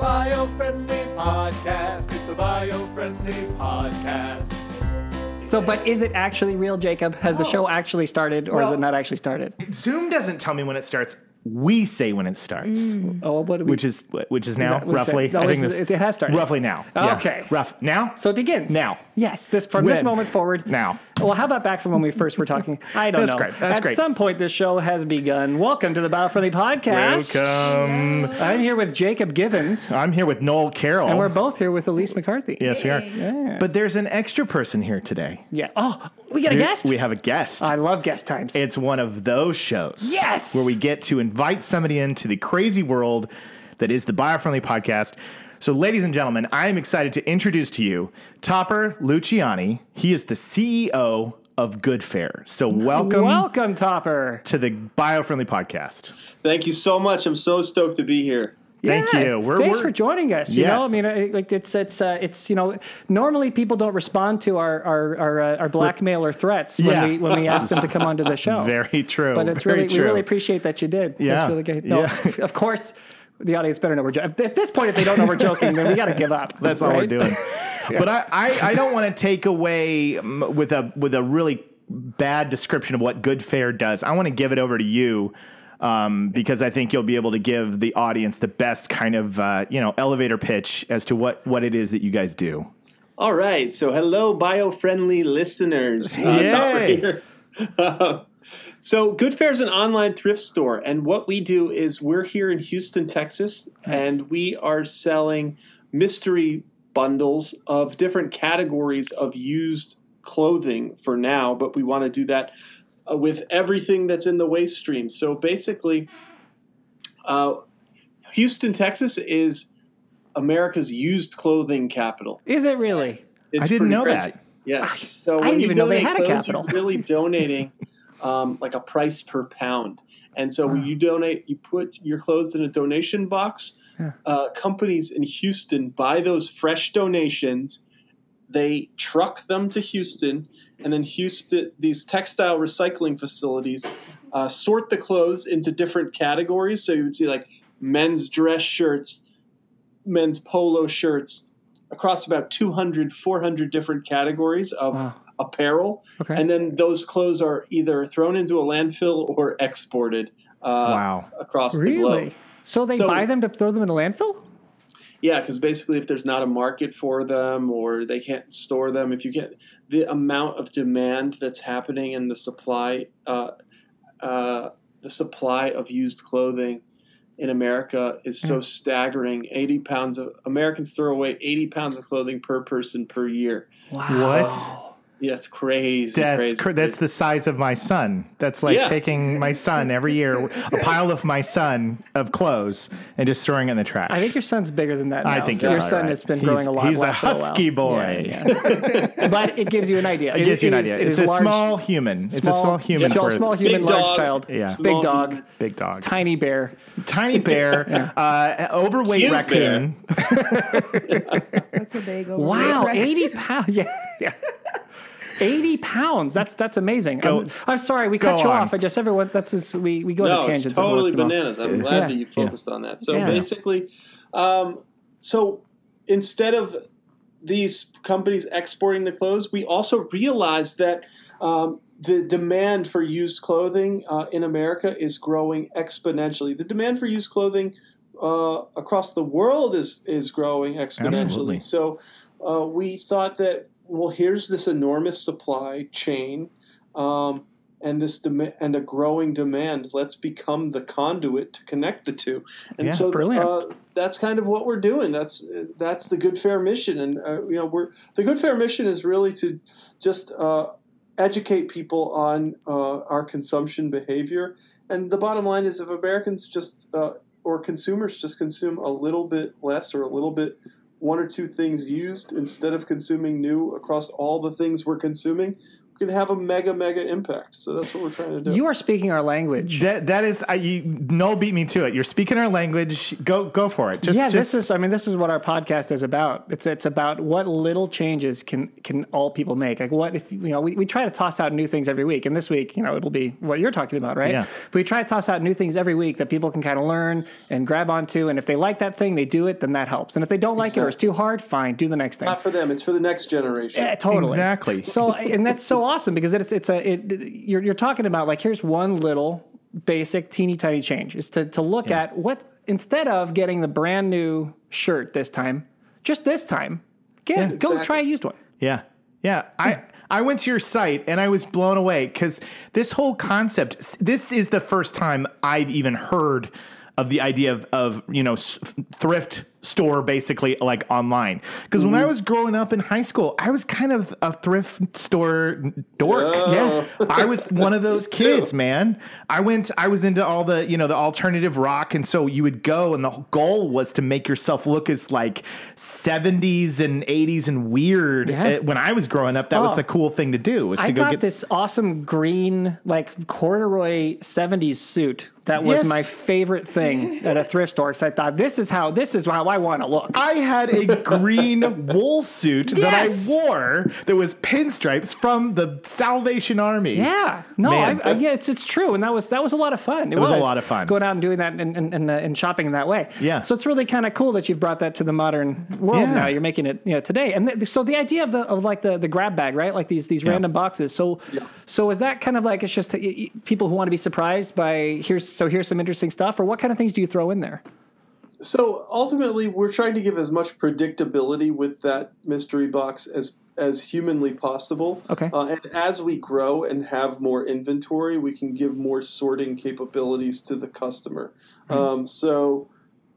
bio friendly podcast. It's the bio friendly podcast. So, but is it actually real, Jacob? Has the show actually started, or has Well- it not actually started? Zoom doesn't tell me when it starts. We say when it starts, mm. Oh, what do we? which is which is now that- what's that? roughly. No, I oh, think it's- this it has started. roughly now. Yeah. Okay. rough now. so it begins Now. Yes, this from this When? moment forward. Now. Well, how about back from when we first were talking? I don't know. That's know. great. That's great. At great. some point, this show has begun. Welcome to the Biofriendly Podcast. Welcome. I'm here with Jacob Givens, I'm here with Noel Carroll. and we're both here with Elise McCarthy. yes, we are. But there's an extra person here today. Yeah. Oh, we got a guest. We have a guest. I love guest times. It's one of those shows. Yes! Where we get to invite somebody into the crazy world that is the Biofriendly Podcast. So, ladies and gentlemen, I am excited to introduce to you Topper Luciani. He is the CEO of Goodfair. So, welcome Welcome, Topper. to the Biofriendly Podcast. Thank you so much. I'm so stoked to be here. Thank Yeah, you. We're- thanks we're- for joining us. You know, I mean, like it's it's uh, it's you know, normally people don't respond to our our our, uh, our blackmail or threats when Yeah. we when we ask them to come onto the show. Very true. but it's Very really true. we really appreciate that you did. Yeah. That's really good. No, Yeah. of course. The audience better know we're joking. At this point, if they don't know we're joking, then we got to give up. That's all we're right? doing. But I, I, I don't want to take away um, with a with a really bad description of what Goodfair does. I want to give it over to you um, because I think you'll be able to give the audience the best kind of uh, you know elevator pitch as to what what it is that you guys do. All right. So, hello, bio friendly listeners. Uh, Yay. Topper here. So, Goodfair is an online thrift store. And what we do is we're here in Houston, Texas, and we are selling mystery bundles of different categories of used clothing for now. But we want to do that uh, with everything that's in the waste stream. So, basically, uh, Houston, Texas is America's used clothing capital. Is it really? It's I didn't know crazy. that. Yes. So I didn't you even know they donate had a capital. You're really donating um, like a price per pound. And so when you donate, you put your clothes in a donation box. Uh, companies in Houston buy those fresh donations. They truck them to Houston, and then Houston, these textile recycling facilities, uh, sort the clothes into different categories. So you would see like men's dress shirts, men's polo shirts, across about 200, 400 different categories of Wow. Apparel. Okay. And then those clothes are either thrown into a landfill or exported uh, Wow. across the really? globe. So they So- buy them to throw them in a landfill? Yeah, because basically, if there's not a market for them or they can't store them, if you get the amount of demand that's happening in the supply, uh, uh, the supply of used clothing in America is so staggering. Eighty pounds of Americans throw away eighty pounds of clothing per person per year. Wow. What? Yeah, it's crazy. That's crazy, cr- that's crazy. the size of my son. That's like Yeah. taking my son every year, a pile of my son of clothes, and just throwing it in the trash. I think your son's bigger than that. I Now. think your son probably has been right. growing He's- a lot. he's a husky while. boy. Yeah, yeah. but it gives you an idea. it gives you an idea. it It's a large- small human. It's a small human. Small, worth. small human, Big large dog. child. Yeah. Big dog. Big dog. Tiny bear. Tiny bear, uh, overweight Cute raccoon. That's a big Wow, eighty pounds. Yeah, yeah. Eighty pounds. That's that's amazing. Go- I'm, I'm sorry we cut you on. off. I just everyone. That's just, we we go no, to tangents. every once totally in a while. bananas. I'm glad Yeah. that you focused on that. So Yeah. basically, um, so instead of these companies exporting the clothes, we also realized that um, the demand for used clothing uh, in America is growing exponentially. The demand for used clothing uh, across the world is is growing exponentially. Absolutely. So uh, we thought that well, here's this enormous supply chain. Um, and this dem- and a growing demand. Let's become the conduit to connect the two. And Yeah, so brilliant. Uh, that's kind of what we're doing. That's that's the Goodfair mission, and uh, you know we're the Goodfair mission is really to just uh, educate people on uh, our consumption behavior. And the bottom line is, if Americans just uh, or consumers just consume a little bit less or a little bit one or two things used instead of consuming new across all the things we're consuming, can have a mega mega impact. So that's what we're trying to do. You are speaking our language. That that is, I, you, Noel beat me to it. You're speaking our language. Go go for it. Just, yeah, just this is. I mean, this is what our podcast is about. It's it's about what little changes can can all people make. Like what if you know we, we try to toss out new things every week, and this week you know it'll be what you're talking about, right? Yeah. But we try to toss out new things every week that people can kind of learn and grab onto, and if they like that thing, they do it, then that helps. And if they don't like it or it's too hard, fine, do the next thing. Not for them. It's for the next generation. Yeah, totally. Exactly. So, and that's so awesome because it's it's a it, you're you're talking about like here's one little basic teeny tiny change is to to look at what instead of getting the brand new shirt this time, just this time, get go exactly. try a used one. Yeah. Yeah. I I went to your site and I was blown away because this whole concept, this is the first time I've even heard of the idea of, of you know, s- thrift store basically like online. Because when I was growing up in high school, I was kind of a thrift store dork. Yeah. I was one of those kids, man. I went, I was into all the, you know, the alternative rock. And so you would go, and the goal was to make yourself look as like 70s and 80s and weird. Yeah. Uh, When I was growing up, that was Oh. the cool thing to do was to I go got get this awesome green, like corduroy '70s suit. That was Yes. my favorite thing at a thrift store. Because I thought this is how this is how I want to look. I had a green wool suit that I wore that was pinstripes from the Salvation Army. Yeah, no, I, I, yeah, it's it's true, and that was that was a lot of fun. It, was a lot of fun. going out and doing that and and, and, uh, and shopping in that way. Yeah. so it's really kind of cool that you've brought that to the modern world Yeah. now. You're making it you know, today, and th- so the idea of the of like the the grab bag, right? Like these these random boxes. So so is that kind of like it's just people who want to be surprised by here's so here's some interesting stuff, or what kind of things do you throw in there? So ultimately, we're trying to give as much predictability with that mystery box as as humanly possible. Okay. Uh, and as we grow and have more inventory, we can give more sorting capabilities to the customer. Um, so,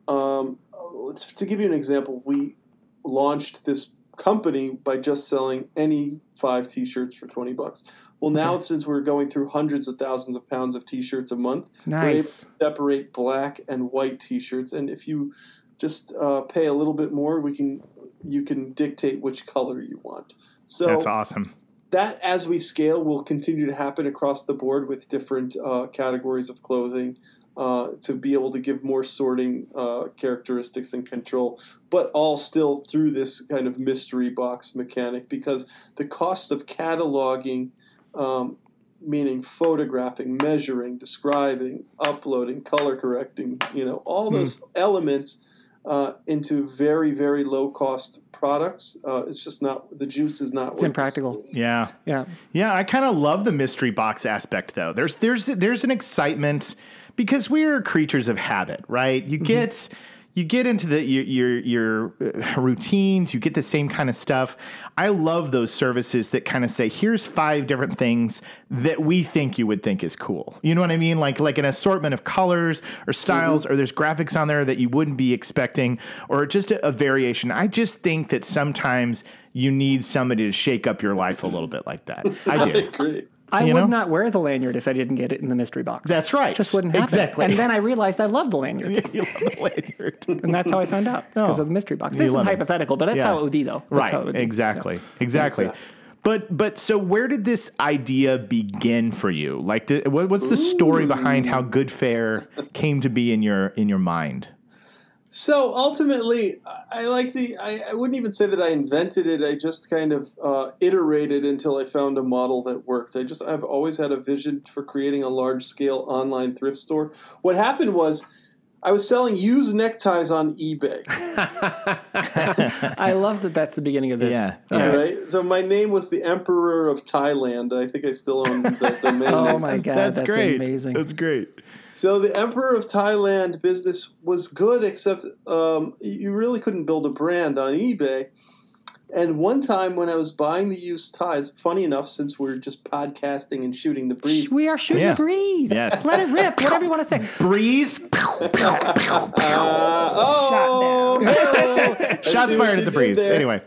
um, let's, to give you an example, we launched this company by just selling any five T-shirts for twenty bucks. Well, now since we're going through hundreds of thousands of pounds of T-shirts a month, we're able to separate black and white T-shirts, and if you just uh, pay a little bit more, we can you can dictate which color you want. So That's awesome. that as we scale will continue to happen across the board with different uh, categories of clothing uh, to be able to give more sorting uh, characteristics and control, but all still through this kind of mystery box mechanic because the cost of cataloging, um, meaning photographing, measuring, describing, uploading, color correcting, you know, all those elements uh, into very, very low cost products uh, it's just not the juice is not It's worth impractical. the Yeah. Yeah. Yeah, I kind of love the mystery box aspect though. There's there's there's an excitement because we're creatures of habit, right? You get you get into the your your, your uh, routines, you get the same kind of stuff. I love those services that kind of say, "Here's five different things that we think you would think is cool." You know what I mean? Like like an assortment of colors or styles, or there's graphics on there that you wouldn't be expecting, or just a, a variation. I just think that sometimes you need somebody to shake up your life a little bit like that. I do. Great. I You would know? not wear the lanyard if I didn't get it in the mystery box. That's right. Just wouldn't happen. Exactly. And then I realized I love the lanyard. you love the lanyard. And that's how I found out. It's because Oh. of the mystery box. Oh. You This is hypothetical, but that's Yeah. how it would be, though. That's how it right. would be. Exactly. Exactly. Exactly. But but so where did this idea begin for you? Like, the, what, what's the story behind how Goodfair came to be in your in your mind? So ultimately, I- I like the. I, I wouldn't even say that I invented it. I just kind of uh, iterated until I found a model that worked. I just I've always had a vision for creating a large scale online thrift store. What happened was. I was selling used neckties on eBay, I love that that's the beginning of this. Yeah. All Yeah. right. right? So my name was the Emperor of Thailand. I think I still own the domain Oh name. my god, that's, great! amazing. That's great. So the Emperor of Thailand business was good, except um, you really couldn't build a brand on eBay. And one time when I was buying the used ties, funny enough, since we're just podcasting and shooting the breeze, we are shooting Yeah. the breeze. Yes. Let it rip. Whatever you want to say. Breeze. oh, no. I Shots see fired at the breeze. there. Anyway,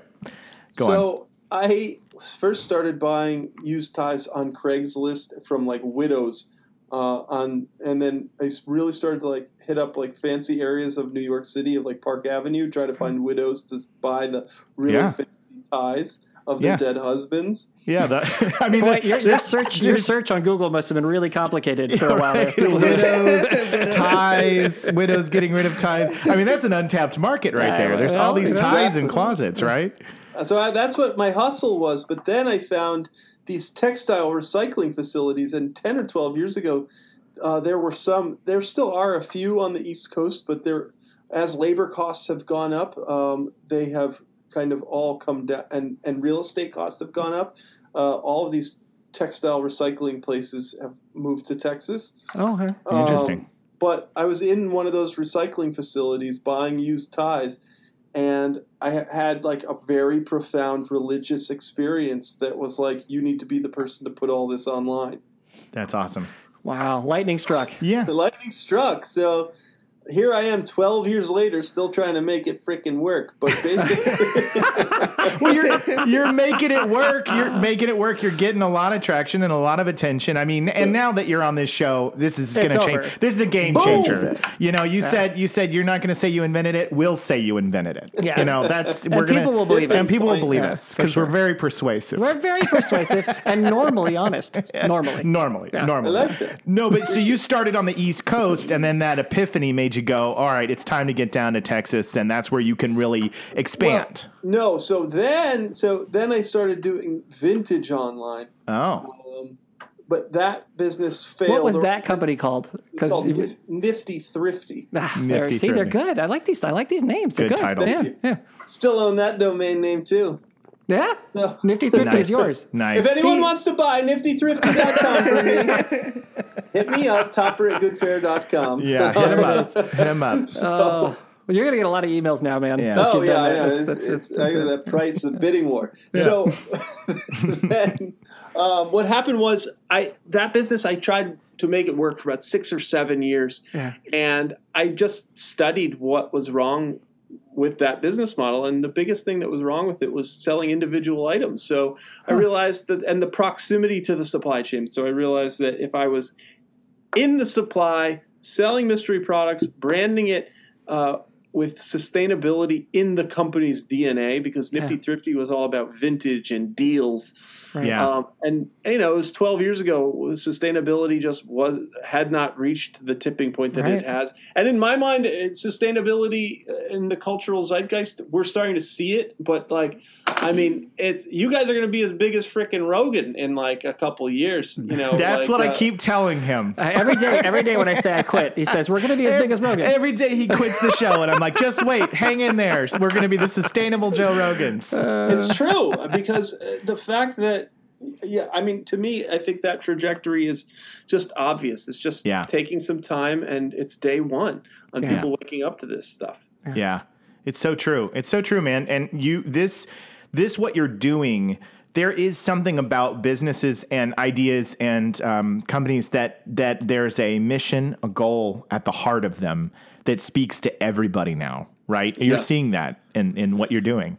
go on. so I first started buying used ties on Craigslist from like widows, uh, on and then I really started to like hit up like fancy areas of New York City of like Park Avenue, try to find widows to buy the really Yeah. fancy ties. of their Yeah. dead husbands. Yeah, the, I mean, Boy, the- your, your search your search on Google must have been really complicated for a while. Right, widows, ties, widows getting rid of ties. I mean, that's an untapped market right Yeah, there. There's all these exactly. ties in closets, right? So I, that's what my hustle was. But then I found these textile recycling facilities, and ten or twelve years ago, uh, there were some. There still are a few on the East Coast, but there, as labor costs have gone up, um, they have kind of all come down, and and real estate costs have gone up. Uh, all of these textile recycling places have moved to Texas. Oh, okay. Interesting. Um, but I was in one of those recycling facilities buying used ties, and I had like a very profound religious experience that was like, you need to be the person to put all this online. That's awesome. Wow, lightning struck. Yeah. The lightning struck. So here I am 12 years later, still trying to make it frickin' work. But basically, well, you're you're making it work. You're making it work. You're getting a lot of traction and a lot of attention. I mean, and now that you're on this show, this is going to change. This is a game Boom. changer. This is it. You know, you said you said you're not going to say you invented it. We'll say you invented it. Yeah. You know, that's we're And gonna, people will believe and us. people will believe for us because we're very persuasive. We're very persuasive and normally honest. Normally. Normally, Yeah. normally. I like that. No, but so you started on the East Coast, and then that epiphany made you go, "All right, it's time to get down to Texas," and that's where you can really expand. no. So then, so then I started doing vintage online. oh, Um, but that business failed. What was that company called? Because called Nifty Thrifty. Nifty see, they're good. I like these. I like these names. They're Good good. titles. Yeah, yeah. Still own that domain name too. Yeah. So- Nifty Thrifty nice, is yours. nice. If anyone See- wants to buy niftythrifty.com for me, hit me up, topper at goodfair.com. yeah, hit him up. Hit him up. Oh, well, you're gonna get a lot of emails now, man. Yeah. that Oh yeah, I that. know. That's, that's, it's, that's, I that price of bidding war. So then, um, what happened was I that business I tried to make it work for about six or seven years, Yeah. and I just studied what was wrong with that business model and the biggest thing that was wrong with it was selling individual items. So i realized that and the proximity to the supply chain. So i realized that if i was in the supply selling mystery products branding it uh, with sustainability in the company's dna because nifty Yeah. thrifty was all about vintage and deals Right. Yeah. um, and you know, it was 12 years ago. Sustainability just was had not reached the tipping point that Right. it has. And in my mind, it's sustainability in the cultural zeitgeist. We're starting to see it, but like, I mean, it's you guys are going to be as big as frickin' Rogan in like a couple years. You know, That's like, what I uh, keep telling him. Uh, every day, every day when I say I quit, he says we're gonna be as big as Rogan. Every day he quits the show, and I'm like, just wait, hang in there. We're going to be the sustainable Joe Rogans. It's true because uh, the fact that yeah, I mean to me I think that trajectory is just obvious. It's just Yeah. taking some time and it's day 1 on Yeah. people waking up to this stuff. Yeah. It's so true. It's so true, man. And you this this what you're doing there is something about businesses and ideas and um, companies that that there's a mission, a goal at the heart of them that speaks to everybody now, right? You're Yeah. seeing that in, in what you're doing.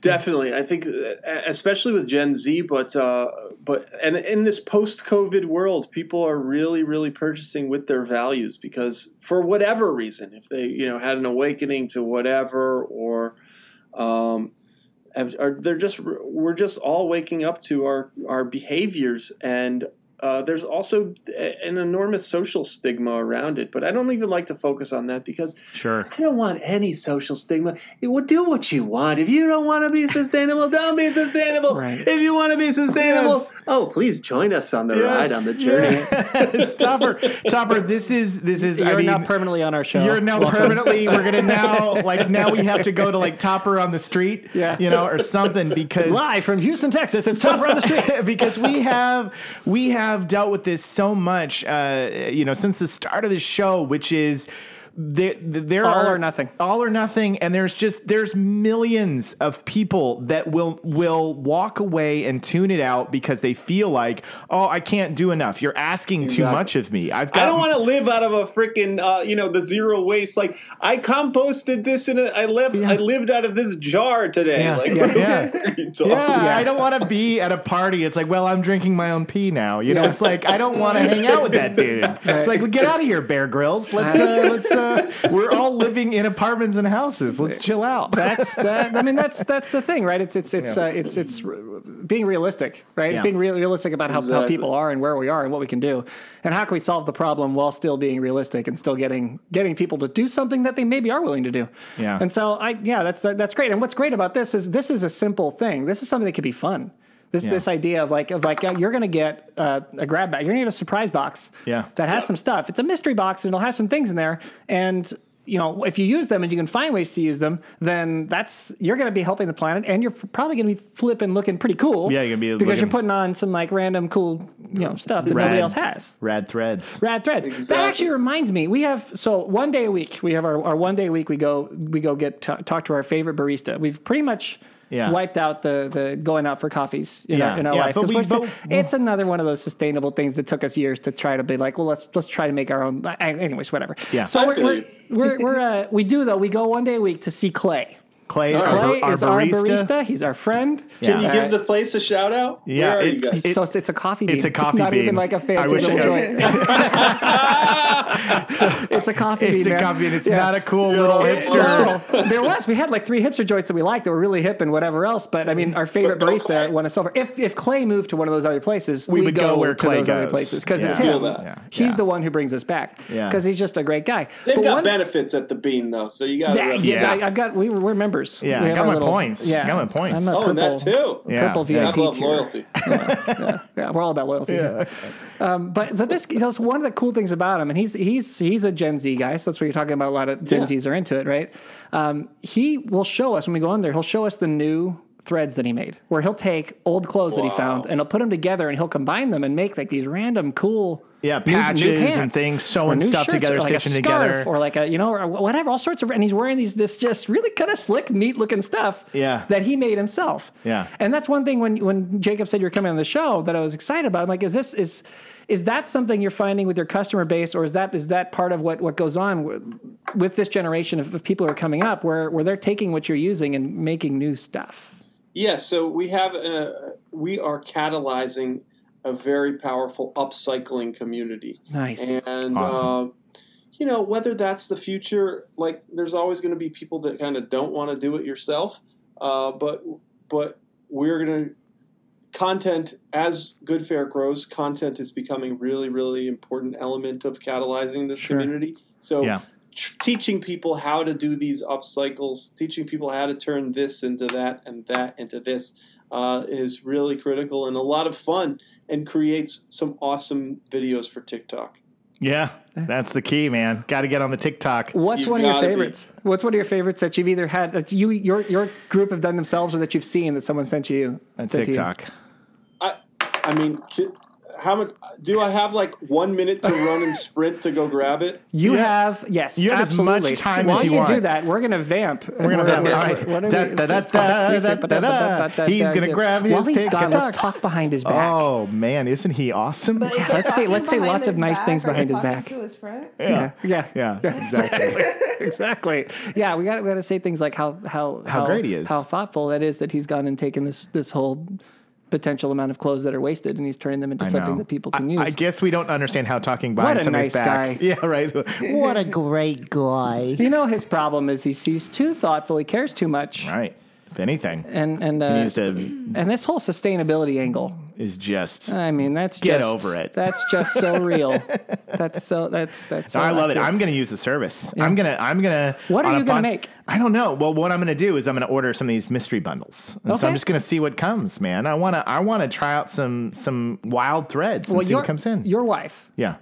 Definitely, I think, uh, especially with Gen Z, but uh, but and in this post-COVID world, people are really, really purchasing with their values because for whatever reason, if they you know had an awakening to whatever, or um, have, are they're just we're just all waking up to our our behaviors and. Uh, there's also an enormous social stigma around it, but I don't even like to focus on that because Sure. I don't want any social stigma. It would do what you want. If you don't want to be sustainable, don't be sustainable. Right. If you want to be sustainable, Yes. oh, please join us on the ride on the journey. Yes. Topper, Topper, this is this is You're I mean, now permanently on our show. You're now Welcome. permanently. We're gonna now like now we have to go to like Topper on the street, Yeah. you know, or something because live from Houston, Texas. It's Topper on the street. because we have we have dealt with this so much, uh, you know, since the start of the show, which is. There, there All are or nothing. all or nothing, and there's just there's millions of people that will will walk away and tune it out because they feel like, oh, I can't do enough. You're asking too much of me. I've got I don't want to live out of a freaking, uh, you know, the zero waste. Like I composted this in a, I lived, I lived out of this jar today. Yeah, like, yeah, yeah. are you talking Yeah, Yeah. I don't want to be at a party. It's like, well, I'm drinking my own pee now. You know, it's like I don't want to hang out with that dude. It's like, get out of here, Bear Grylls. Let's uh, let's uh, uh, we're all living in apartments and houses. Let's chill out. that's that. I mean, that's that's the thing, right? It's it's it's uh, it's it's being realistic, right? Yeah. It's being real, realistic about how, how people are and where we are and what we can do, and how can we solve the problem while still being realistic and still getting getting people to do something that they maybe are willing to do. Yeah. And so I yeah, that's that's great. And what's great about this is this is a simple thing. This is something that could be fun. This Yeah. this idea of like of like uh, you're gonna get uh, a grab bag. You're gonna get a surprise box. Yeah. That has some stuff. It's a mystery box and it'll have some things in there. And you know, if you use them and you can find ways to use them, then that's you're going to be helping the planet, and you're f- probably going to be flipping, looking pretty cool. Yeah, you're gonna be because looking- you're putting on some like random cool, you know, stuff that nobody else has. Rad threads. Rad threads. That actually reminds me. We have so one day a week. We have our, our one day a week. We go we go get t- talk to our favorite barista. We've pretty much Yeah. wiped out the the going out for coffees in Yeah. our, in our Yeah, life. but 'Cause we- but- it's another one of those sustainable things that took us years to try to be like, well, let's let's try to make our own. Anyways, whatever. Yeah. So we're we're, we're, we're uh, we do though. We go one day a week to see Clay. Clay, All right. our, Clay our is our barista. barista. He's our friend. Can you Uh, give the place a shout out? Yeah, Where are you it's- guys? It's, so it's a coffee bean. It's a coffee It's not bean. even like a I fancy wish little had- joint. it's a coffee bean. It's a man. coffee bean. It's Yeah. not a cool little hipster. No, there was. We had like three hipster joints that we liked that were really hip and whatever else. But I mean, our favorite But barista Clay. won us over. If if Clay moved to one of those other places, We we'd would go where to Clay those other goes. places because it's him. Yeah. He's Yeah. the one who brings us back. Yeah. because he's just a great guy. They've got benefits at the bean though, so you got to Yeah, represent. yeah, Yeah. I, I've got. We, we're members. Yeah, We I got my little- points. Yeah, Got my points. I'm a Oh, and that purple- too. Yeah. Purple Yeah. VIP I love tier. loyalty. Yeah, yeah. we're all about loyalty. here. Um, but but this you know, one of the cool things about him, and he's he's he's a Gen Z guy, so that's what you're talking about. A lot of Gen Yeah. Zs are into it, right? Um, he will show us when we go in there. He'll show us the new threads that he made, where he'll take old clothes that he found and he'll put them together and he'll combine them and make like these random cool. Yeah, new- new patches and things, sewing stuff shirts, together, or like a stitching scarf, together. or like a you know, or whatever, all sorts of. And he's wearing these this just really kind of slick, neat looking stuff. Yeah. that he made himself. Yeah. And that's one thing when when Jacob said you're coming on the show that I was excited about. I'm like, is this is is that something you're finding with your customer base, or is that is that part of what what goes on with, with this generation of, of people who are coming up, where where they're taking what you're using and making new stuff? Yeah, so we have a, we are catalyzing a very powerful upcycling community. Nice. And Awesome. uh, you know, whether that's the future, like there's always going to be people that kind of don't want to do it yourself. Uh, but but we're going to content as Goodfair grows content is becoming really really important element of catalyzing this Sure. community so Yeah. teaching people how to do these upcycles teaching people how to turn this into that and that into this uh, is really critical and a lot of fun and creates some awesome videos for tiktok Yeah, that's the key, man. Got to get on the TikTok. What's You've one of your gotta be. favorites? What's one of your favorites that you've either had that you your your group have done themselves or that you've seen that someone sent you? On sent to you? TikTok. I, I mean, how much do I have? Like one minute to run and sprint to go grab it? You Yeah. have yes, You have as much absolutely. time While as you do want. that, we're gonna vamp. We're gonna vamp. All right. Da- da- da- da- da- da- da. He's gonna grab his While he's gone, let's talk behind his back. Oh man, isn't he awesome? But Let's say- let's say lots of nice things behind his back. To his front? yeah, yeah, Yeah, exactly. exactly. Yeah, we got we got to say things like how how How great he is. how thoughtful that is that he's gone and taken this this whole potential amount of clothes that are wasted and he's turning them into I something know. that people can I, use. I guess we don't understand how talking behind What a somebody's nice back. guy. Yeah, right. what a great guy. you know his problem is he's he's too thoughtful. He cares too much. Right. If anything, And and uh, needs to and this whole sustainability angle. is just. I mean, that's just Get just, over it. That's just so real. That's so that's that's. So I love it. I'm going to use the service. I'm gonna. I'm gonna. What are you gonna make? I don't know. Well, what I'm going to do is I'm going to order some of these mystery bundles, and so I'm just going to see what comes, man. I want to. I want to try out some some wild threads and well, see your, what comes in. Your wife yeah.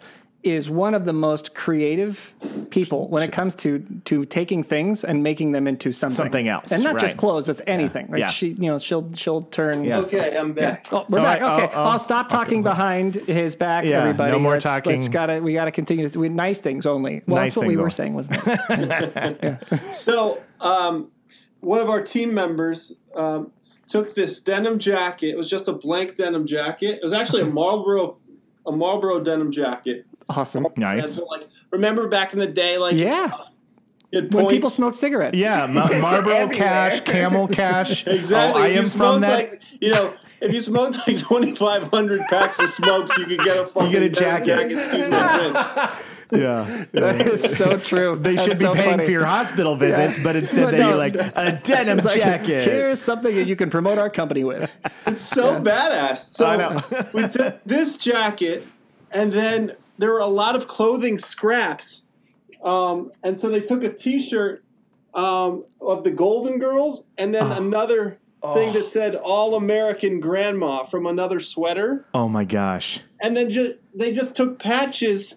Is one of the most creative people when it comes to to taking things and making them into something Something else, and not just clothes, just anything. Like Yeah. she, you know, she'll she'll turn. Yeah. Okay, I'm back. Oh, we're All back. right. Okay, oh. I'll stop talking behind his back. Yeah, everybody. no more let's, talking. Let's gotta we gotta continue. To, we, nice things only. Well, Nice that's what we were only. saying, wasn't it? So, um, one of our team members um, took this denim jacket. It was just a blank denim jacket. It was actually a Marlboro, a Marlboro denim jacket. Awesome. Nice. so, like, remember back in the day, like, Yeah, uh, you had when people smoked cigarettes. Yeah, Ma- Marlboro Cash, Camel Cash. Exactly. Oh, I If you am smoked from that. Like, you know, if you smoked like 2,500 packs of smokes, you could get a fucking get a denim jacket. Excuse my French. Yeah. That is so true. They That's should be so paying funny. for your hospital visits, but instead But they no. like a denim like, jacket. Here's something that you can promote our company with. It's so badass. So I know. we took this jacket, and then there were a lot of clothing scraps, um, and so they took a T-shirt um, of the Golden Girls, and then another thing that said "All American Grandma" from another sweater, oh my gosh. and then ju- they just took patches,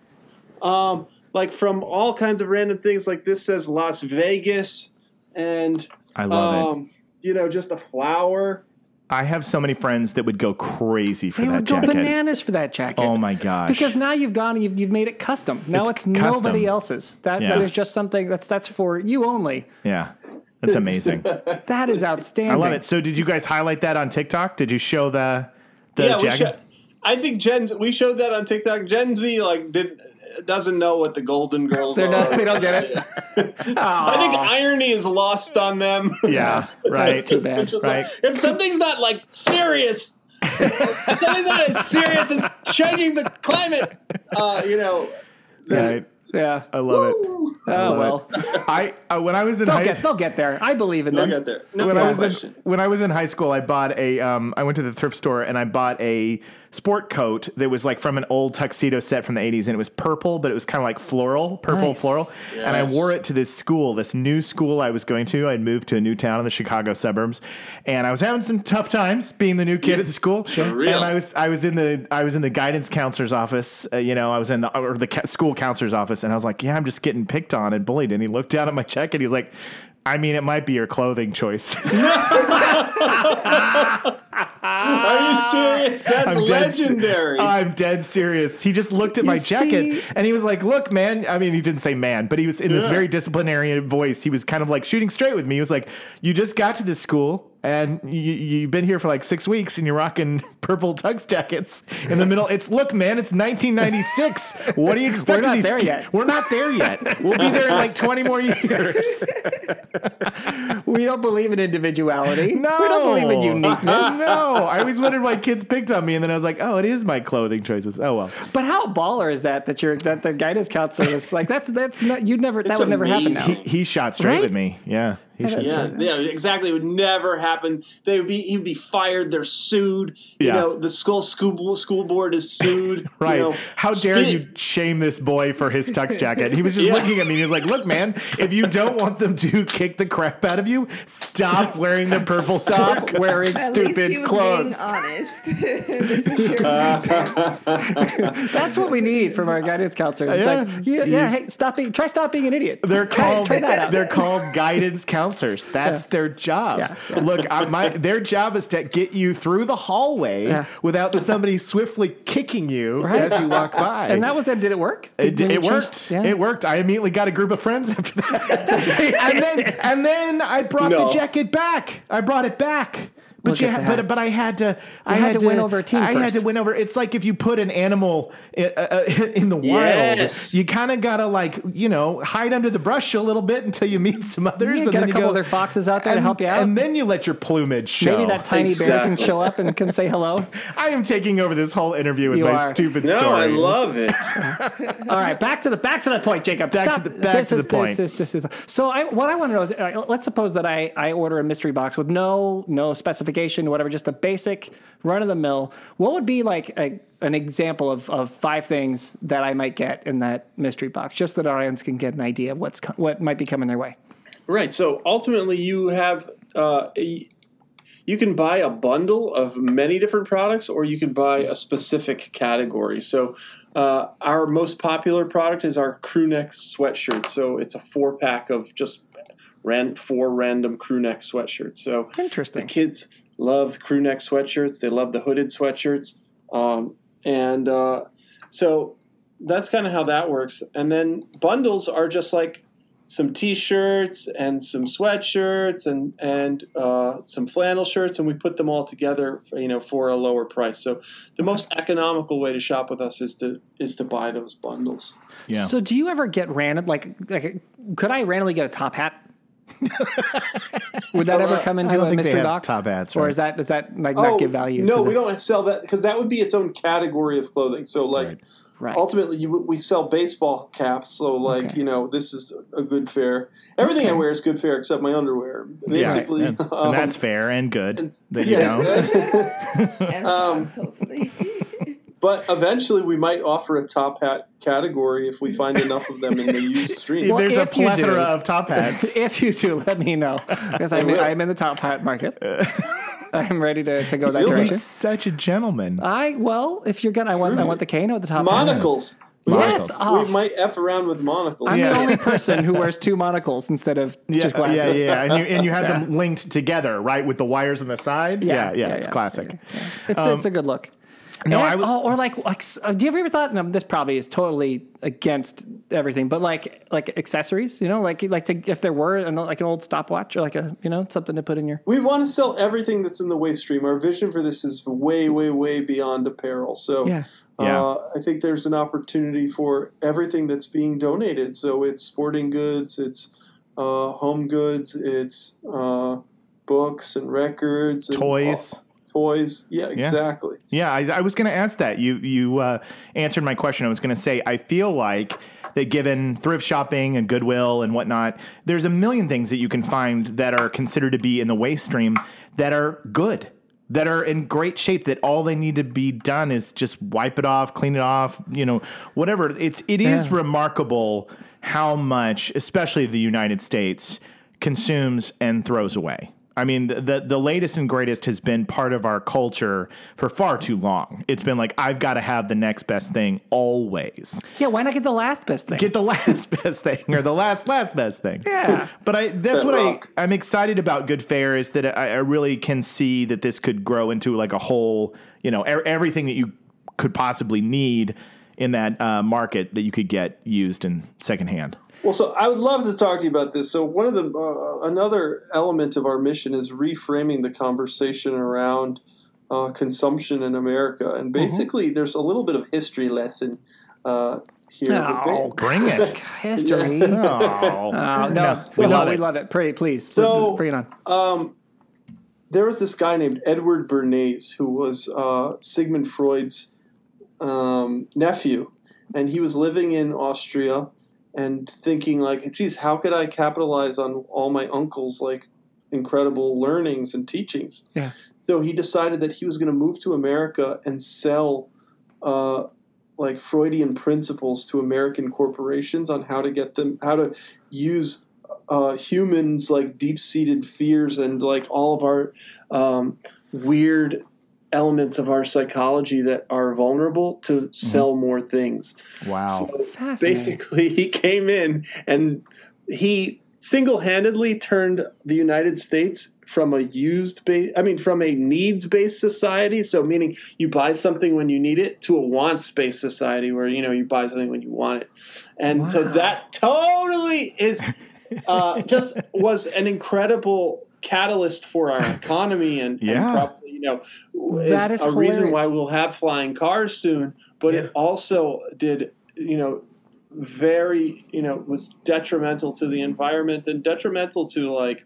um, like from all kinds of random things. Like this says Las Vegas, and I love it. um, you know, just a flower. I have so many friends that would go crazy for They that would go bananas for that jacket. Oh my gosh. Because now you've gone and you've, you've made it custom. Now It's it's, nobody else's. That Yeah. that is just something that's that's for you only. yeah. That's amazing. That is outstanding. I love it. So did you guys highlight that on TikTok? Did you show the the yeah, we jacket? I think Gen we showed that on TikTok. Gen Z like did doesn't know what the Golden Girls They're are. not, they don't get it. I think irony is lost on them. yeah, right. Too bad. Right. like, if something's not like serious, if something's not as serious as changing the climate, uh, you know, right. Yeah. I love it. Oh love well. I uh, when I was in They'll high get they'll get there. I believe in I'll them. get there. No when I was question. in, when I was in high school, I bought a um, I went to the thrift store and I bought a sport coat that was like from an old tuxedo set from the 80s and it was purple but it was kind of like floral purple Nice. floral. And I wore it to this school this new school I was going to. I'd moved to a new town in the Chicago suburbs and I was having some tough times being the new kid at the school. Real. and I was I was in the I was in the guidance counselor's office uh, you know I was in the or the ca- school counselor's office and I was like yeah I'm just getting picked on and bullied and he looked down at my check and he was like I mean, it might be your clothing choices. Are you serious? That's I'm dead legendary. I'm dead serious. He just looked at my You jacket see- and he was like, "Look, man." I mean, he didn't say "man," but he was in this very disciplinary voice. He was kind of like shooting straight with me. He was like, "You just got to this school and you, you've been here for like six weeks and you're rocking purple tux jackets in the middle. It's look, man, it's 1996. What do you expect? We're not these there ki- yet. We're not there yet. We'll be there in like 20 more years. We don't believe in individuality. No, We don't believe in uniqueness. no, I always wondered why kids picked on me, and then I was like, "Oh, it is my clothing choices." Oh well. But how baller is that that you're that the guidance counselor is like that's that's not you'd never that It's would never happen now. He, he shot straight Right? with me. Yeah, he shot Yeah, straight. yeah, exactly. It would never happen. They would be he'd be fired. They're sued. You Yeah. know, the school school school board is sued. Right. You know, How dare Speak- you shame this boy for his tux jacket? He was just Yeah. looking at me. He was like, "Look, man, if you don't want them to kick the crap out of you, stop wearing the purple Stop sport coat." wearing At stupid least he was clothes. being honest. this is your reason. That's what we need from our guidance counselors. It's Yeah. like, yeah, yeah, hey, stop being, try stop being an idiot. They're Try- called try that out. they're called guidance counselors. That's their job. Yeah, yeah. Look, I, my their job is to get you through the hallway Yeah. without somebody swiftly kicking you Right. as you walk by. and that was it. Did it work? It, Did- it, when you worked. yeah. It worked. I immediately got a group of friends after that, and then and then I brought No. the jacket back. I brought it back. But Look you, at ha- that. but but I had to. I had had, to win over a team I had to win over. It's like if you put an animal i- uh, uh, in the wild, Yes. you kind of gotta like you know hide under the brush a little bit until you meet some others. Yeah, and get then a you couple go- other foxes out there to help you out. and then you let your plumage show. Maybe that tiny bear can show up and can say hello. I am taking over this whole interview with You my are. stupid no, stories. I love it. All right, back to the back to the point, Jacob. Back to the- back this to is, the point. This is, this is, so I, what I want to know is, uh, let's suppose that I, I order a mystery box with no no specification, whatever, just the basic run of the mill. What would be like a, an example of, of five things that I might get in that mystery box, just so that our audience can get an idea of what's what might be coming their way. Right. So ultimately, you have uh, a, you can buy a bundle of many different products, or you can buy a specific category. So. Uh, our most popular product is our crew neck sweatshirt. So it's a four pack of just ran four random crew neck sweatshirts. So interesting. the kids love crew neck sweatshirts. They love the hooded sweatshirts, um, and uh, so that's kind of how that works. And then bundles are just like some t-shirts and some sweatshirts and and uh, some flannel shirts, and we put them all together, you know, for a lower price. So the most economical way to shop with us is to is to buy those bundles. Yeah. So do you ever get random like like could I randomly get a top hat? Would that ever come into a think they mystery have box? top hats, or is that does that like not give value? Oh, No, to we don't sell that because that would be its own category of clothing. So like Right. Right. ultimately you, we sell baseball caps so like Okay. you know this is a Goodfair everything i wear is Goodfair except my underwear basically and, and um, that's fair and good. that you yes. know. And socks, hopefully. But eventually we might offer a top hat category if we find enough of them in the used stream Well, There's a plethora do- of top hats. If you do, let me know because I'm. I'm in the top hat market. I'm ready to, to go that You'll be direction. He's such a gentleman. I well, if you're gonna, I want I want the Kano at the top. hat. monocles Yes. Oh, we might f around with monocles I'm Yeah. the only person who wears two monocles instead of Yeah, just glasses. yeah, yeah, and you and you have them linked together, right, with the wires on the side. Yeah, yeah, it's classic. It's it's a um, good look. No, And- I would- oh, or like like uh, do you ever thought? No, this probably is totally against everything, but like like accessories, you know, like like to if there were an, like an old stopwatch or like a you know something to put in your we want to sell everything that's in the waste stream our vision for this is way way way beyond apparel so yeah. Yeah. Uh, I think there's an opportunity for everything that's being donated. So it's sporting goods, it's uh, home goods, it's uh, books and records, and Toys. uh, toys. Yeah, exactly. Yeah, I, I was going to ask that. You you uh, answered my question. I was going to say I feel like that given thrift shopping and Goodwill and whatnot, there's a million things that you can find that are considered to be in the waste stream that are good. That are in great shape. That all they need to be done is just wipe it off, clean it off. You know, whatever. It's it is Yeah. remarkable how much, especially the United States, consumes and throws away. I mean, the, the the latest and greatest has been part of our culture for far too long. It's been like I've got to have the next best thing always. Yeah, why not get the last best thing? Get the last best thing or the last last best thing. yeah. But I that's That what rock. I I'm excited about Goodfair is that I, I really can see that this could grow into like a whole, you know, e- everything that you could possibly need in that uh, market that you could get used in secondhand. Well, so I would love to talk to you about this. So one of the uh, another element of our mission is reframing the conversation around uh, consumption in America, and basically, there's a little bit of history lesson uh, here. Oh, Bring it. history. oh. Oh, no, we, we no, love we it. love it. Pray, please. So- bring it on. Um, there was this guy named Edward Bernays who was uh, Sigmund Freud's um, nephew, and he was living in Austria and thinking like, "Geez, how could I capitalize on all my uncle's like incredible learnings and teachings?" Yeah. So he decided that he was going to move to America and sell. Uh, like Freudian principles to American corporations on how to get them, how to use uh, humans like deep seated fears and like all of our um, weird elements of our psychology that are vulnerable to sell more things. Wow. So basically, he came in and he single handedly turned the United States from a used base, I mean, from a needs based society. So, meaning you buy something when you need it to a wants based society where, you know, you buy something when you want it. And so that totally is uh, just was an incredible catalyst for our economy and, and Yeah. probably, you know, That is is a reason why we'll have flying cars soon. But Yeah. it also did, you know, very, you know, was detrimental to the environment and detrimental to like,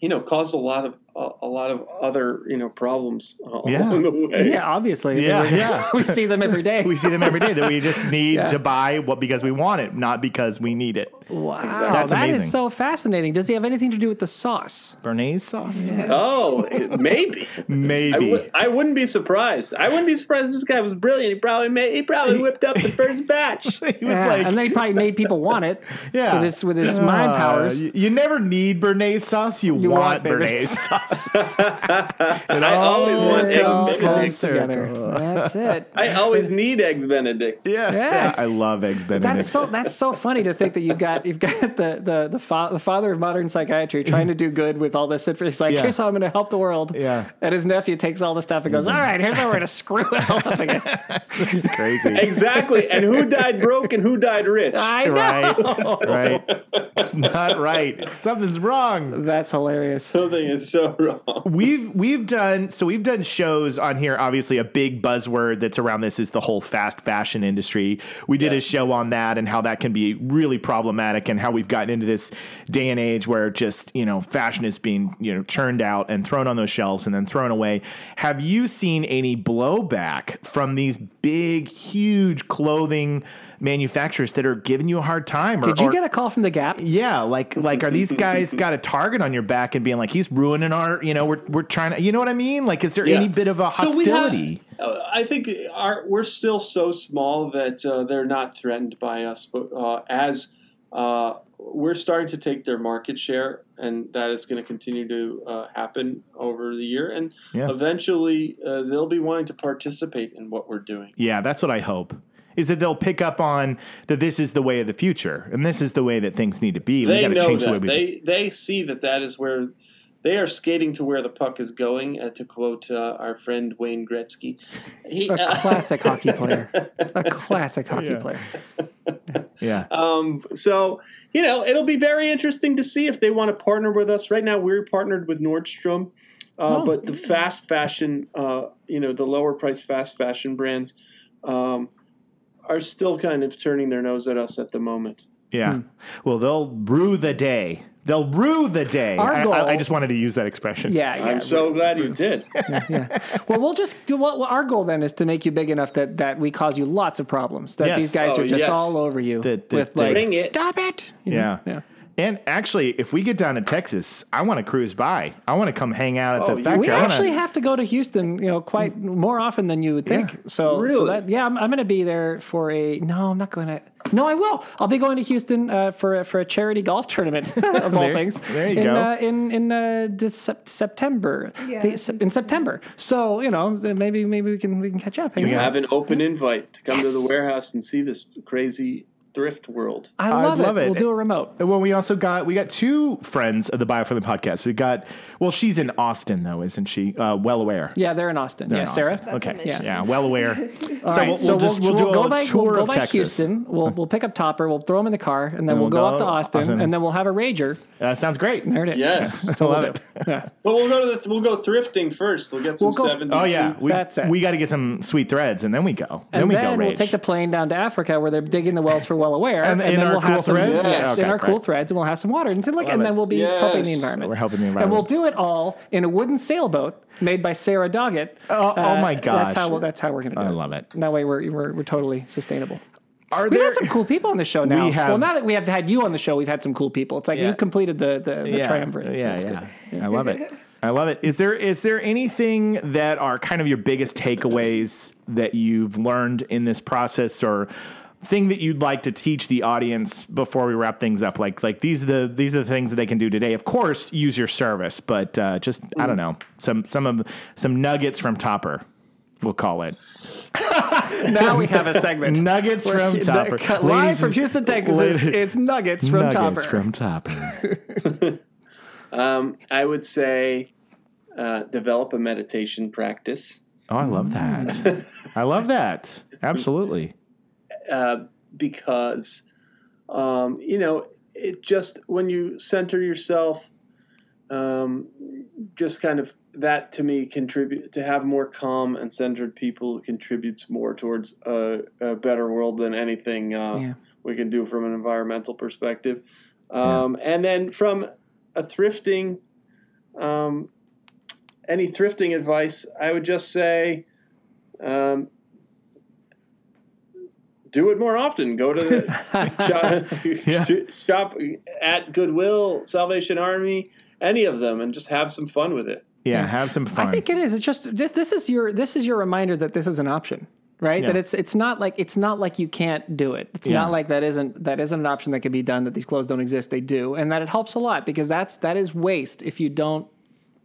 you know, caused a lot of a, a lot of other you know problems uh, Yeah. along the way. Yeah, obviously. I mean, Yeah, we- yeah. we see them every day. we see them every day that we just need Yeah. to buy what because we want it, not because we need it. wow, That's that is amazing. so fascinating. Does he have anything to do with the sauce? Bernays sauce? Oh, maybe. Maybe. would, I wouldn't be surprised. I wouldn't be surprised. This guy was brilliant. He probably made. He probably whipped up the first batch. he was Yeah, like, and they probably made people want it. Yeah. with his with his mind "Ah, powers. You, you never need Bernays sauce. You, You want, want Bernays sauce. I always oh, want It all eggs Benedict. together. That's it. I always need eggs Benedict. yes. Yes. I love eggs Benedict. That's so that's so funny to think that you've got you've got the the the, fa- the father of modern psychiatry trying to do good with all this information. He's like, Yeah. here's how I'm going to help the world. Yeah. And his nephew takes all the stuff and goes, mm-hmm. all right, here's how we're going to screw it all up again. It's crazy. Exactly. And who died broke and who died rich? I know. right. Right. It's not right. Something's wrong. That's hilarious. Something is so wrong. We've we've done so we've done shows on here. Obviously, a big buzzword that's around this is the whole fast fashion industry. We did Yeah. a show on that and how that can be really problematic, and how we've gotten into this day and age where just you know fashion is being you know churned out and thrown on those shelves and then thrown away. Have you seen any blowback from these big, huge clothing manufacturers that are giving you a hard time? Or, Did you or- get a call from the Gap? yeah, like like are these guys got a target on your back and being like he's ruining our you know we're we're trying to you know what I mean? Like is there Yeah. any bit of a So have- hostility? Uh, I think our, we're still so small that uh, they're not threatened by us. But uh, as uh, we're starting to take their market share, and that is going to continue to uh, happen over the year, and Yeah. eventually uh, they'll be wanting to participate in what we're doing. yeah, that's what I hope. Is that they'll pick up on that this is the way of the future and this is the way that things need to be. we They got to know change the way that we they they see that that is where they are skating to where the puck is going. Uh, to quote uh, our friend Wayne Gretzky, he, A uh, classic hockey player. A classic hockey Yeah. player. Yeah. Um, so you know, it'll be very interesting to see if they want to partner with us. Right now, we're partnered with Nordstrom, uh, Oh. but the fast fashion, uh, you know, the lower price fast fashion brands um, are still kind of turning their nose at us at the moment. Yeah. Hmm. Well, they'll rue the day. They'll rue the day. Our I, I, goal- I just wanted to use that expression. Yeah, yeah. I'm so glad you did. yeah. Well, we'll just well, well, our goal then is to make you big enough that that we cause you lots of problems. That Yes. these guys Oh, are just yes. all over you That- that- with that- like it. stop it. You know? Yeah. Yeah. And actually, if we get down to Texas, I want to cruise by. I want to come hang out at Oh, the factory. We I wanna- actually have to go to Houston, you know, quite more often than you would think. Yeah. So, so Really? that yeah, I'm, I'm going to be there for a. No, I'm not going to. No, I will. I'll be going to Houston uh, for a, for a charity golf tournament of all things. there you in, go. Uh, in in uh, Dece- September. Yeah. The- sep- in September. So you know, maybe maybe we can we can catch up. hang You have an open invite to come to the warehouse and see this crazy thrift world. I I love, love it. it. We'll do a remote. Well, we also got we got two friends of the Biofriendly podcast. We got well, she's in Austin though, isn't she? Uh, well aware. Yeah, they're in Austin. They're yeah, in Sarah. Austin. That's okay. a mission. Yeah, well aware. All so right, we'll, so we'll just we'll, do go a by, tour we'll go of by Texas. Houston. We'll we'll pick up Topper. We'll throw him in the car, and then we'll we'll, go, go up to Austin, Austin. and then we'll have a rager. That sounds great. There it is. Yes. that's I love we'll it. Yeah. But we'll go to the we'll go thrifting first. We'll get some We'll go- Oh yeah, we, That's it. we got to get some sweet threads, and then we go. Then And we then go we'll take the plane down to Africa where they're digging the wells for well aware, And and, in then our we'll cool have some threads? yes, Okay, in our cool threads, and we'll have some water. And, so look, Love and then we'll be Yes. helping the environment. We're helping the environment. And we'll do it all in a wooden sailboat made by Sarah Doggett. Uh, Oh- oh my That's gosh. how we'll, that's how we're going to do I it. love it. And that way we're, we're, we're totally sustainable. Are We've there had some cool people on the show now. We have- well, now that we have had you on the show, we've had some cool people. It's like Yeah. you completed the the, the yeah, triumvirate. so Yeah, yeah. good. I love it. I love it. Is there is there anything that are kind of your biggest takeaways that you've learned in this process or thing that you'd like to teach the audience before we wrap things up like like these are the these are the things that they can do today. Of course use your service but uh, just i don't know some some of some nuggets from topper we'll call it. Now we have a segment. nuggets from topper. Live Ladies from Houston, Texas. ladies- It's, it's nuggets from nuggets Topper. from topper. Um, I would say uh, develop a meditation practice. Oh i love that. I love that. Absolutely uh, because um, you know it just when you center yourself, um, just kind of that to me contribute to have more calm and centered people contributes more towards a, a better world than anything uh, Yeah. we can do from an environmental perspective. Um, And then from a thrifting, um, any thrifting advice, I would just say, um, do it more often. Go to the shop, Yeah. shop at Goodwill, Salvation Army, any of them, and just have some fun with it. yeah have some fun I think it is. It's just this this is your this is your reminder that this is an option, right? Yeah. That it's it's not like it's not like you can't do it. It's Yeah. not like that isn't that isn't an option that can be done. That these clothes don't exist. They do, and that it helps a lot because that's that is waste if you don't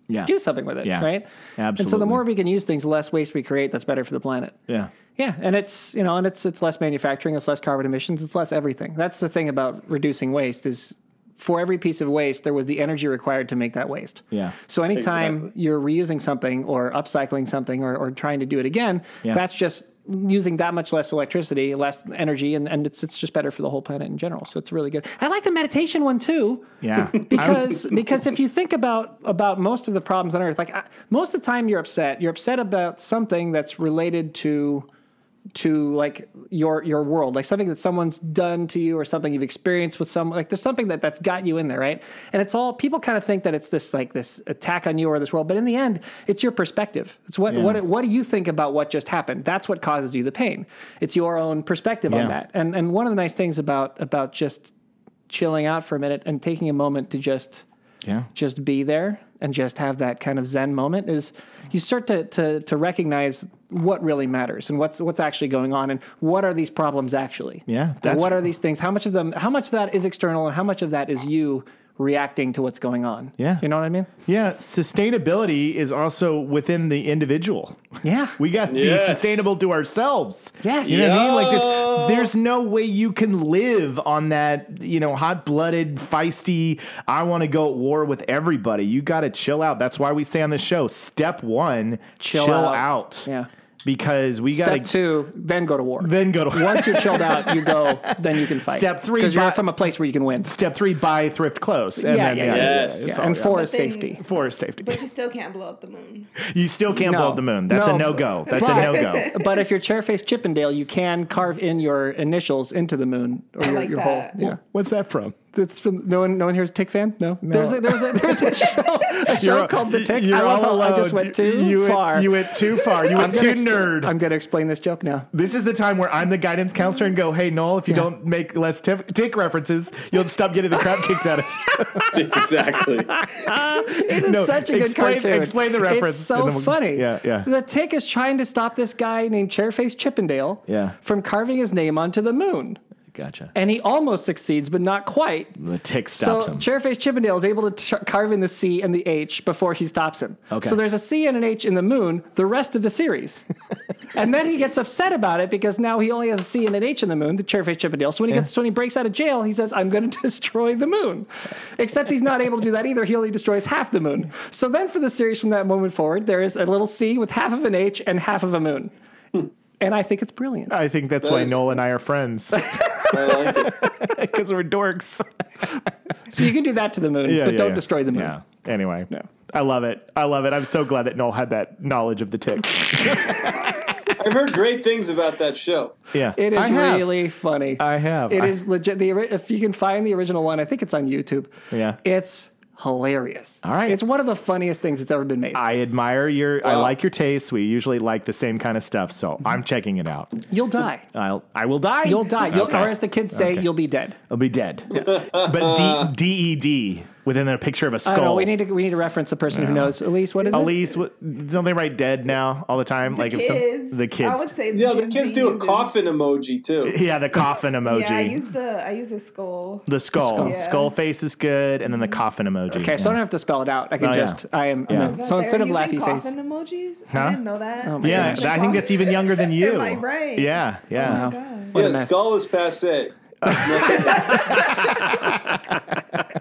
yeah do something with it, Yeah. right? And so the more we can use things, the less waste we create. That's better for the planet. yeah Yeah, and it's you know, and it's it's less manufacturing, it's less carbon emissions, it's less everything. That's the thing about reducing waste is for every piece of waste, there was the energy required to make that waste. Yeah. So anytime Exactly. you're reusing something or upcycling something or, or trying to do it again, Yeah. that's just using that much less electricity, less energy, and, and it's it's just better for the whole planet in general. So it's really good. I like the meditation one too Yeah. I was- because because if you think about about most of the problems on earth like I- most of the time you're upset you're upset about something that's related to to like your your world like something that someone's done to you or something you've experienced with some like there's something that that's got you in there right and it's all people kind of think that it's this like this attack on you or this world but in the end it's your perspective it's what Yeah. what what do you think about what just happened that's what causes you the pain it's your own perspective Yeah. on that and and one of the nice things about about just chilling out for a minute and taking a moment to just yeah. just be there and just have that kind of zen moment is you start to to to recognize what really matters and what's what's actually going on and what are these problems actually Yeah, And that's- what are these things how much of them how much of that is external and how much of that is you reacting to what's going on Yeah. you know what i mean Yeah. Sustainability is also within the individual. yeah We got to Yes. be sustainable to ourselves. Yes. You know what I mean? Like Yo. there's there's no way you can live on that, you know, hot-blooded, feisty, I want to go at war with everybody. You got to chill out. That's why we say on the show, step 1, chill, Chill out. out. Yeah. Because we got step to two then go to war then go to war. once you're chilled out you go then you can fight Step three, because you're buy- from a place where you can win Step 3 buy thrift clothes. And yeah, then, yeah, yeah, Yes. yeah, yeah. and four But is then- safety for safety. But you still can't blow up the moon. You still can't blow up the moon. That's No, a no-go. That's but- a no-go. but if you're Chairface Chippendale, you can carve in your initials into the moon or your, like your that. whole. Yeah, What's that from? That's from no one. No one here's a Tick fan. No, there's a, there's a there's a show a show You're- called The Tick. I love all how I just went too you far. Went, you went too far. You went too gonna expl- nerd. I'm going to explain this joke now. This is the time where I'm the guidance counselor and go, hey, Noel, if you don't make less tif- tick references, you'll stop getting the crap kicked out of you. exactly. It is No, such a good explain- cartoon. explain the reference, It's so we'll- funny. Yeah, yeah. The Tick is trying to stop this guy named Chairface Chippendale Yeah. from carving his name onto the moon. Gotcha. And he almost succeeds, but not quite. The tick stops so him. Chairface Chippendale is able to ch- carve in the C and the H before he stops him. Okay. So there's a C and an H in the moon the rest of the series. and then he gets upset about it because now he only has a C and an H in the moon, the Chairface Chippendale. So when he gets when he breaks out of jail, he says, "I'm going to destroy the moon." Except he's not able to do that either. He only destroys half the moon. So then for the series from that moment forward, there is a little C with half of an H and half of a moon. Hmm. And I think it's brilliant. I think that's why Nice. Noel and I are friends I like it. because we're dorks. So you can do that to the moon, Yeah, but yeah, don't yeah. destroy the moon. Yeah. Anyway, No. I love it. I love it. I'm so glad that Noel had that knowledge of the tick. I've heard great things about that show. Yeah, It is really funny. I have. It I- is legit. The if you can find the original one, I think it's on YouTube. Yeah. it's hilarious. All right. it's one of the funniest things that's ever been made. I admire your. I like your taste. We usually like the same kind of stuff, so I'm checking it out. You'll die. I'll. I will die. You'll die. You'll, Okay. Or as the kids say, Okay. you'll be dead. I'll be dead. but D D E D within a picture of a skull. don't know. We need to we need to reference a person who knows. Elise, what is it? Elise, what, don't they write dead now all the time? The like kids. if some the kids. I would say Yeah, the Gen kids Z do a coffin emoji too. yeah, the coffin emoji. Yeah, I use the I use the skull. the skull. skull. skull. Yeah. face is good, and then the mm-hmm. coffin emoji. Okay, so I don't have to spell it out. I can Oh, yeah. just. I am. Yeah. I'm- So they're instead of using laughy face. coffin emojis. Huh? I didn't know that. Oh yeah, gosh. I think that's even younger than you. Am I right? Yeah, yeah. Oh my God. Yeah, skull is passe.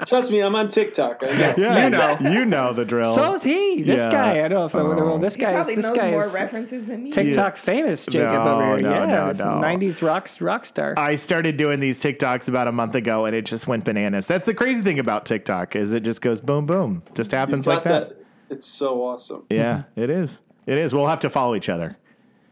Trust me, I'm on TikTok. I know. Yeah, you know, you know the drill. So is he. This Yeah. guy. I don't know if the, the Oh. this He guy is. This knows guy more is references than me. TikTok famous. Jacob No, over here. no, yeah, no, it's no. '90s rocks rock star. I started doing these TikToks about a month ago, and it just went bananas. That's the crazy thing about TikTok is it just goes boom, boom, just happens like Got that. It's so awesome. Yeah, it is. It is. We'll have to follow each other.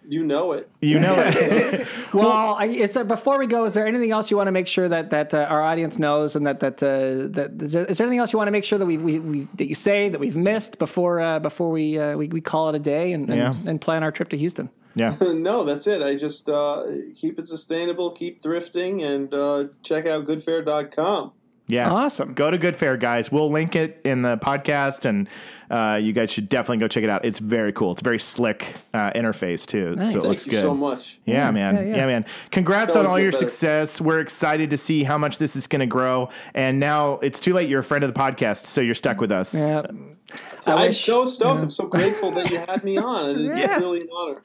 You know it. You know it. Well, I, is there, before we go, is there anything else you want to make sure that that uh, our audience knows, and that that uh, that is there, is there anything else you want to make sure that we, we, we that you say that we've missed before uh, before we, uh, we we call it a day and and, Yeah. and plan our trip to Houston? yeah. no, that's it. I just uh, keep it sustainable, keep thrifting, and uh, check out goodfair.com. Yeah. Awesome. Go to Goodfair, guys. We'll link it in the podcast, and uh, you guys should definitely go check it out. It's very cool. It's a very slick uh, interface, too. Nice. So it Thank looks Thank you good. so much. Yeah, man. yeah, Yeah, yeah. man. Congrats on all your better. success. We're excited to see how much this is going to grow. And now it's too late. You're a friend of the podcast, so you're stuck with us. Yeah. I'm wish- so stoked. I'm so grateful that you had me on. It's Yeah. really an honor.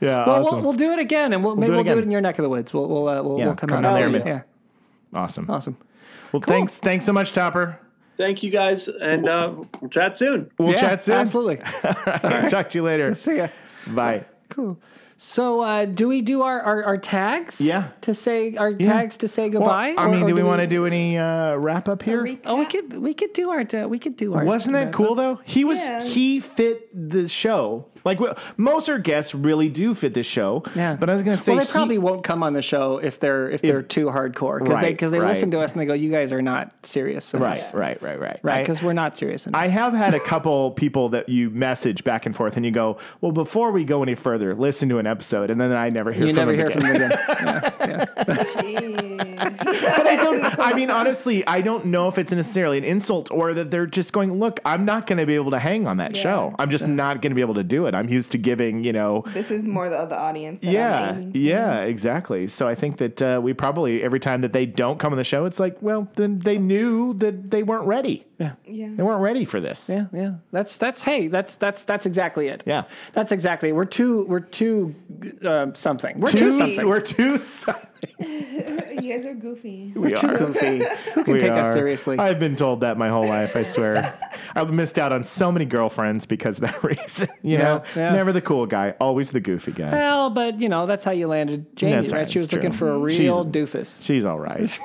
Yeah, Well, awesome. we'll, we'll do it again, and we'll, maybe do we'll do it in your neck of the woods. We'll we'll uh, we'll, Yeah, we'll come, come out. down and there, see it. man. Yeah, awesome. awesome. Well, thanks. Thanks so much, Topper. Thank you guys, and uh, we'll chat soon. We'll Yeah, chat soon. Absolutely. Talk to you later. See ya. Bye. Cool. So, uh, do we do our, our, our tags? Yeah. To say our tags to say Well, goodbye. I mean, or do we want to do any uh, wrap up here? Recap. Oh, we could we could do our we could do our. Wasn't that cool though? He was Yeah. he fit the show. Like well, most our guests really do fit the show. Yeah. But I was gonna say Well, they he- probably won't come on the show if they're if they're too hardcore because they because they right. listen to us and they go, "You guys are not serious." enough." right, right, right, right, Right, because we're not serious enough. I have had a couple people that you message back and forth, and you go, "Well, before we go any further, listen to an episode," and then I never hear you from never them hear again. from them again. Jeez. But I don't. I mean, honestly, I don't know if it's necessarily an insult or that they're just going, "Look, I'm not going to be able to hang on that Yeah. show. I'm just not going to be able to do it. I'm used to giving, you know." this is more the, the audience. That I'm Yeah, yeah, exactly. So I think that uh, we probably every time that they don't come on the show, it's like, well, then they knew that they weren't ready. Yeah. Yeah. They weren't ready for this. Yeah, yeah. That's that's hey, that's that's that's exactly it. Yeah. That's exactly. We're too we're too uh, something. We're too, Too, something. we're too something. You guys are goofy. We too are. goofy. Who can We take us seriously? I've been told that my whole life. I swear. I've missed out on so many girlfriends because of that reason. You know, yeah. never the cool guy, always the goofy guy. well, but you know that's how you landed Jamie, That's right? right, She was it's looking for a real She's- doofus. She's all right.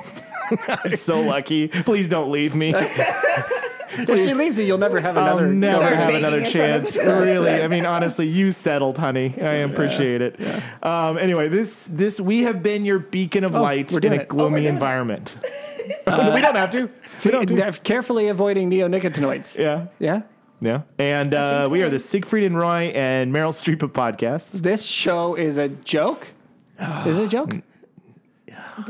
I'm so lucky. Please don't leave me. If she leaves you, you'll never have I'll another. never Start have another in front of chance. Really, I mean, honestly, you settled, honey. I appreciate it. Um, anyway, this this we have been your beacon of light in a gloomy doing it. environment. we don't have to. We don't have to. Carefully avoiding neonicotinoids. Yeah, Yeah. yeah. And uh, think we are the Siegfried and Roy and Meryl Streep of podcasts. This show is a joke. Is it a joke?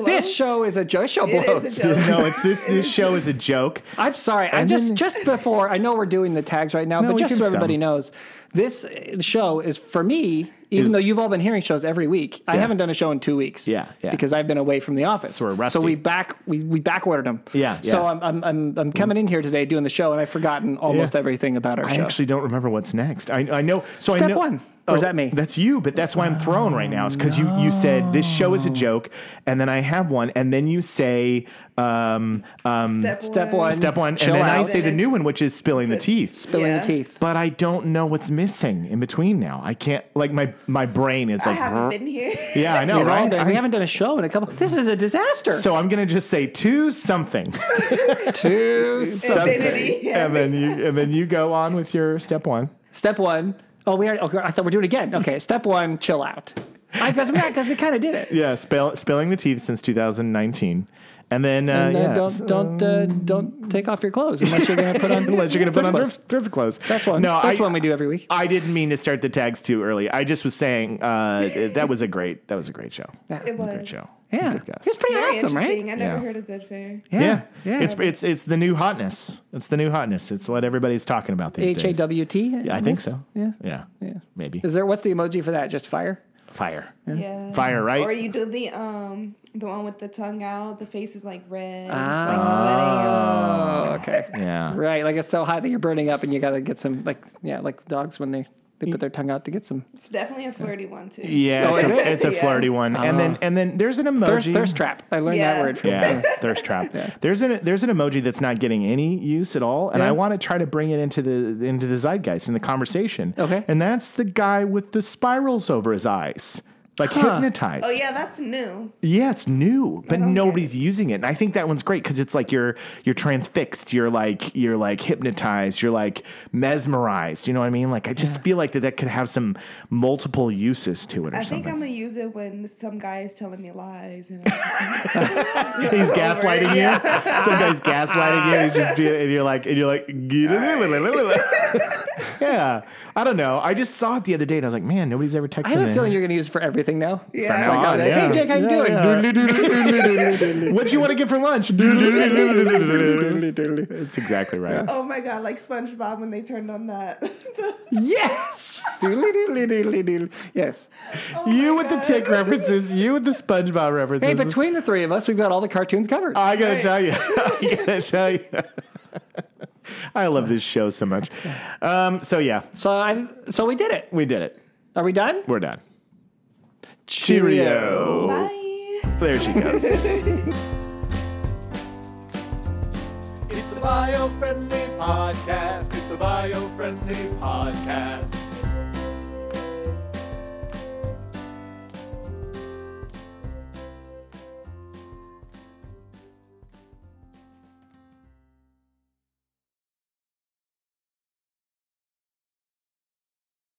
This show is a joke. Show It blows. is a joke. no, it's this. This show is a joke. I'm sorry. I just then- just before I know we're doing the tags right now, No, but just so stop. everybody knows, this uh, show is for me. Even Is- though you've all been hearing shows every week, I haven't done a show in two weeks. Yeah, yeah. because I've been away from the office. So we're rusty. So we back we we back ordered them. Yeah, So yeah. I'm, I'm I'm I'm coming in here today doing the show, and I've forgotten almost Yeah. everything about our I show. actually don't remember what's next. I, I know. So I Step know, one. Or is that me? That's you, but that's why I'm thrown right now. Is because you you said this show is a joke, and then I have one, and then you say um, um, Step, Step one. step one, Chill and then I say the new one, which is spilling the teeth. spilling Yeah. the teeth. But I don't know what's missing in between now. I can't like my my brain is like. I like. haven't been here. Yeah, I know, We've all right? been- I- we haven't done a show in a couple. This is a disaster. so I'm gonna just say two something, Two something. Infinity. and then you and then you go on with your step one. Step one. Oh, we are. Okay, I thought we're doing it again. Okay, step one. Chill out. Because we because we kind of did it. Yeah, spilling the teeth since 2019, and then uh, And uh, yeah, don't don't uh, don't take off your clothes unless you're going to put on unless you're gonna put on clothes. thrift, thrift clothes. That's one. No, That's I, one we do every week. I didn't mean to start the tags too early. I just was saying uh, that was a great that was a great show. It was. A great show. Yeah, Good guess. it's pretty Very awesome, right? interesting. I never Yeah. heard of Goodfair. Yeah. yeah. It's it's it's the new hotness. It's the new hotness. It's what everybody's talking about these H A days. W T. Yeah, I think so. Yeah. Yeah. Yeah. Maybe. Is there what's the emoji for that? Just fire. Fire. Yeah. Fire, right? Or you do the um the one with the tongue out, the face is like red, Ah. it's like sweating. Oh, okay. Yeah. right, like it's so hot that you're burning up, and you got to get some like yeah, like dogs when they they put their tongue out to get some It's definitely a flirty one too. Yeah, Oh, it's, a, it's a Yeah. flirty one, and uh-huh. then and then there's an emoji. thirst thirst trap. I learned that word from Yeah, thirst trap. There's an there's an emoji that's not getting any use at all, and Yeah. I want to try to bring it into the into the zeitgeist in the conversation. Okay. and that's the guy with the spirals over his eyes, like Huh. hypnotized. Oh yeah, that's new. Yeah, it's new, but don't get nobody's using it. And I think that one's great because it's like you're you're transfixed, you're like you're like hypnotized, you're like mesmerized. You know what I mean? Like I just feel like that that could have some multiple uses to it or I think something. I'm gonna use it when some guy is telling me lies. And He's gaslighting you. Some guy's gaslighting you. He's just being, and you're like, and you're like, yeah. I don't know. I just saw it the other day, and I was like, man, nobody's ever texted me. I have a feeling you're going to use it for everything now. Yeah. From now on, oh, Like, yeah. Hey Jake, how you Yeah, doing? yeah. What'd you want to get for lunch? It's exactly right. oh my god, like SpongeBob when they turned on that. yes. Yes. Oh you my with the God. tick references, you with the SpongeBob references. Hey, between the three of us, we've got all the cartoons covered. I gotta Right. tell you, I gotta tell you. I love this show so much. Um, so yeah, so I so we did it. we did it. Are we done? We're done. Cheerio. Bye. There she goes. It's the bio-friendly podcast. It's the bio-friendly podcast.